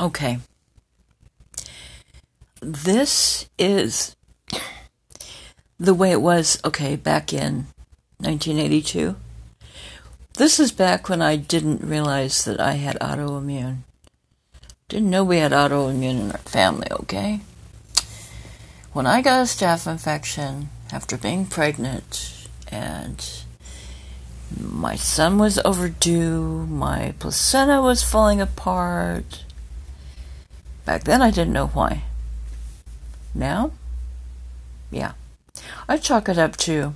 Okay. This is the way it was, okay, back in 1982. This is back when I didn't realize that I had autoimmune. Didn't know we had autoimmune in our family, okay? When I got a staph infection after being pregnant and my son was overdue, my placenta was falling apart. Back then I didn't know why. Now? Yeah. I chalk it up to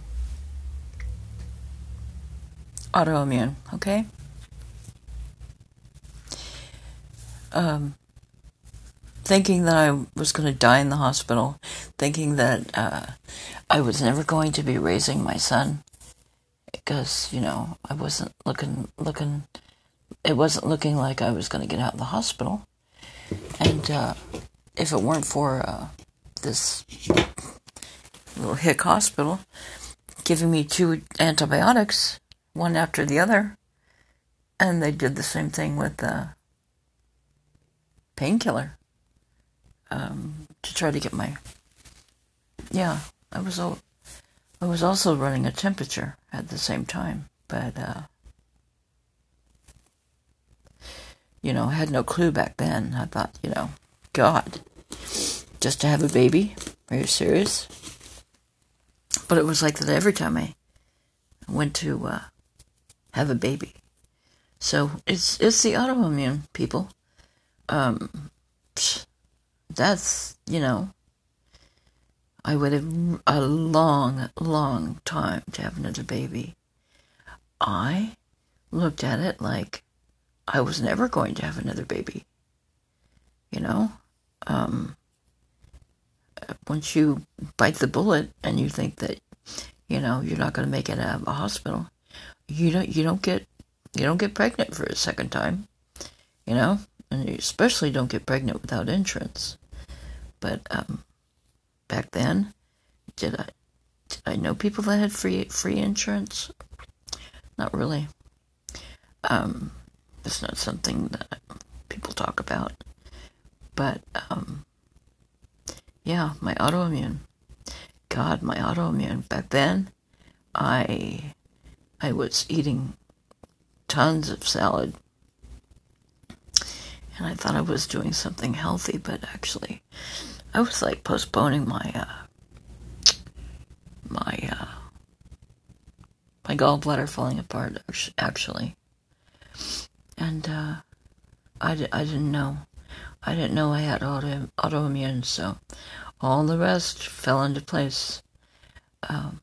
autoimmune, okay? Um, thinking that I was going to die in the hospital, thinking that uh, I was never going to be raising my son because, you know, I wasn't looking, looking, it wasn't looking like I was going to get out of the hospital. And uh, if it weren't for uh, this little hick hospital giving me two antibiotics, one after the other, and they did the same thing with the painkiller um, to try to get my. Yeah, I was. I was also running a temperature at the same time, but uh, you know, had no clue back then. I thought, you know, God, just to have a baby? Are you serious? But it was like that every time I went to uh, have a baby. So it's it's the autoimmune people. Um, that's you know. I waited a long, long time to have another baby. I looked at it like I was never going to have another baby. You know, um, once you bite the bullet and you think that you know you're not going to make it out of a hospital, you don't you don't get you don't get pregnant for a second time, you know, and you especially don't get pregnant without insurance. But um, back then, did I did I know people that had free free insurance? Not really. Um, it's not something that people talk about. But um, yeah, my autoimmune. God, my autoimmune. Back then, I I was eating tons of salad. And I thought I was doing something healthy, but actually I was like postponing my uh my uh my gallbladder falling apart actually. And uh I, I didn't know. I didn't know I had auto, autoimmune, so all the rest fell into place. Um,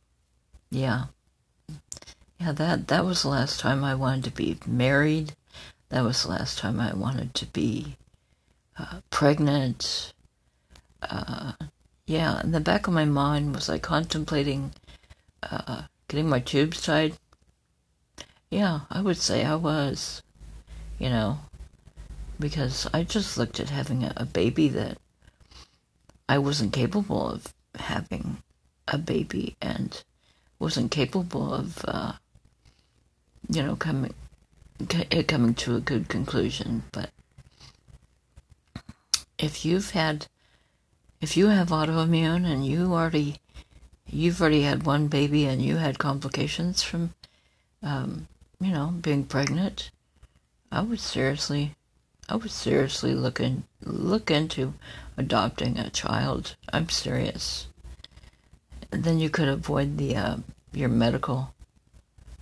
yeah. Yeah, that, that was the last time I wanted to be married. That was the last time I wanted to be uh, pregnant. Uh, yeah, in the back of my mind was I contemplating uh, getting my tubes tied. Yeah, I would say I was. You know, because I just looked at having a, a baby that I wasn't capable of having a baby and wasn't capable of, uh, you know, coming it coming to a good conclusion. But if you've had, if you have autoimmune and you already, you've already had one baby and you had complications from, um, you know, being pregnant, I would seriously I would seriously look in, look into adopting a child. I'm serious. And then you could avoid the uh, your medical.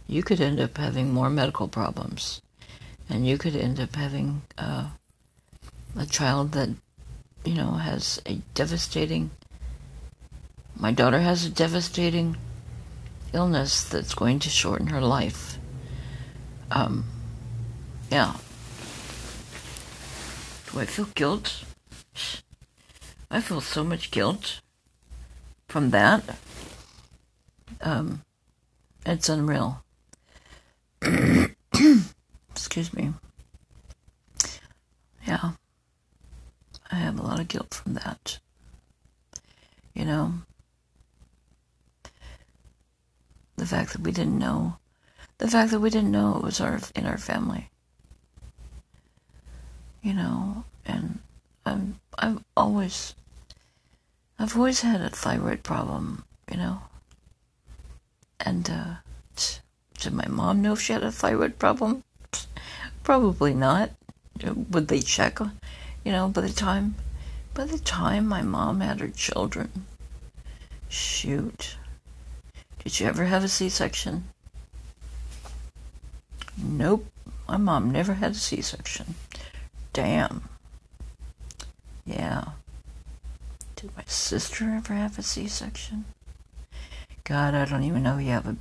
You could end up having more medical problems, and you could end up having uh, a child that you know has a devastating. My daughter has a devastating illness that's going to shorten her life. Um, yeah, do I feel guilt? I feel so much guilt from that. Um, it's unreal. Excuse me. Yeah. I have a lot of guilt from that. You know, the fact that we didn't know, the fact that we didn't know it was our in our family you know, and I'm I've always I've always had a thyroid problem, you know. And uh, did my mom know if she had a thyroid problem? Probably not. Would they check? You know, by the time by the time my mom had her children, shoot. Did you ever have a C-section? Nope. My mom never had a C-section. Damn. Yeah. Did my sister ever have a C-section? God, I don't even know you have a.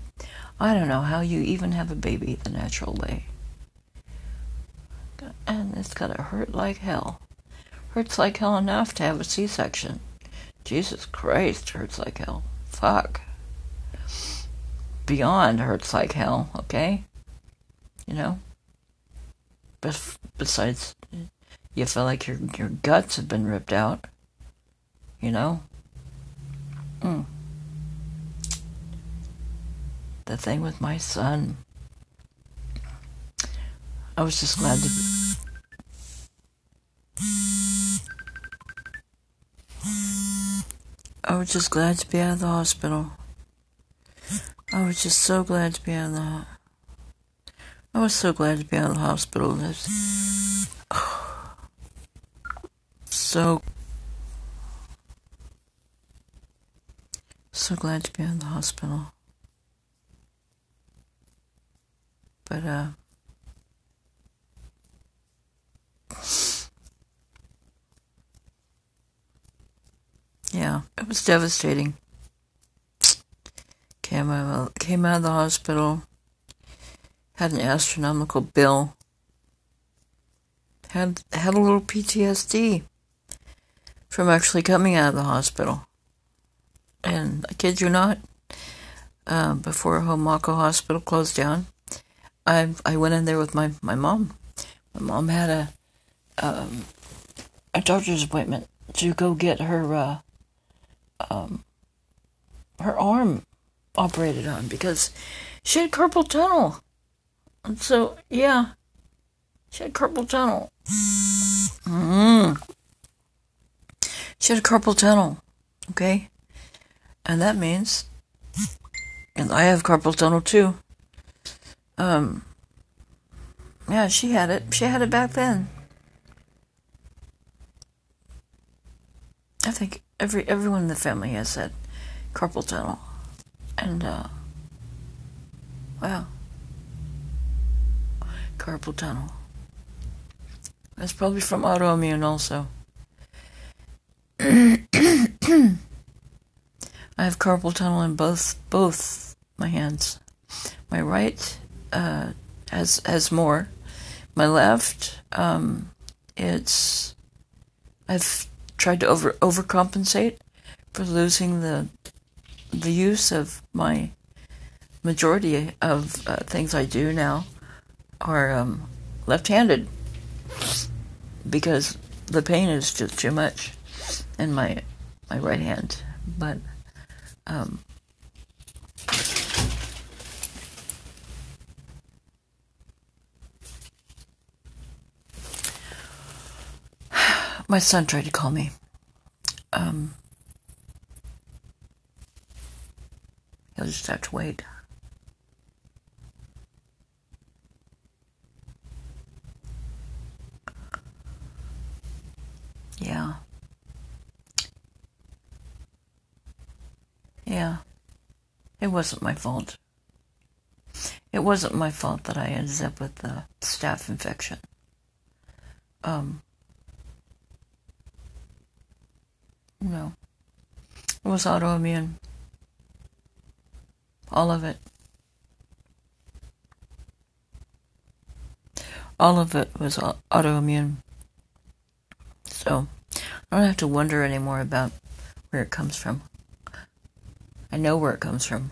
I don't know how you even have a baby the natural way. And it's gotta hurt like hell. Hurts like hell enough to have a C-section. Jesus Christ, hurts like hell. Fuck. Beyond hurts like hell, okay? You know? Besides, you feel like your your guts have been ripped out. You know? Mm. The thing with my son. I was just glad to be. I was just glad to be out of the hospital. I was just so glad to be out of the. I was so glad to be out of the hospital. so so glad to be out of the hospital. But uh Yeah, it was devastating. Came out, came out of the hospital, had an astronomical bill, had had a little PTSD from actually coming out of the hospital. And I kid you not, uh, before Homako Hospital closed down, I I went in there with my, my mom. My mom had a um, a doctor's appointment to go get her uh, um, her arm operated on because she had carpal tunnel. And so, yeah, she had carpal tunnel. Mm. She had carpal tunnel, okay? And that means, and I have carpal tunnel too. Um, yeah, she had it. She had it back then. I think every everyone in the family has that carpal tunnel, and uh, wow, carpal tunnel. That's probably from autoimmune also. I have carpal tunnel in both both my hands. My right uh, has has more. My left, um, it's I've tried to over overcompensate for losing the the use of my majority of uh, things I do now are um, left-handed because the pain is just too much in my my right hand. But um, my son tried to call me. Um, he'll just have to wait. Yeah. Yeah. It wasn't my fault. It wasn't my fault that I ended up with the staph infection. Um, No. It was autoimmune. All of it. All of it was autoimmune. So, I don't have to wonder anymore about where it comes from. I know where it comes from.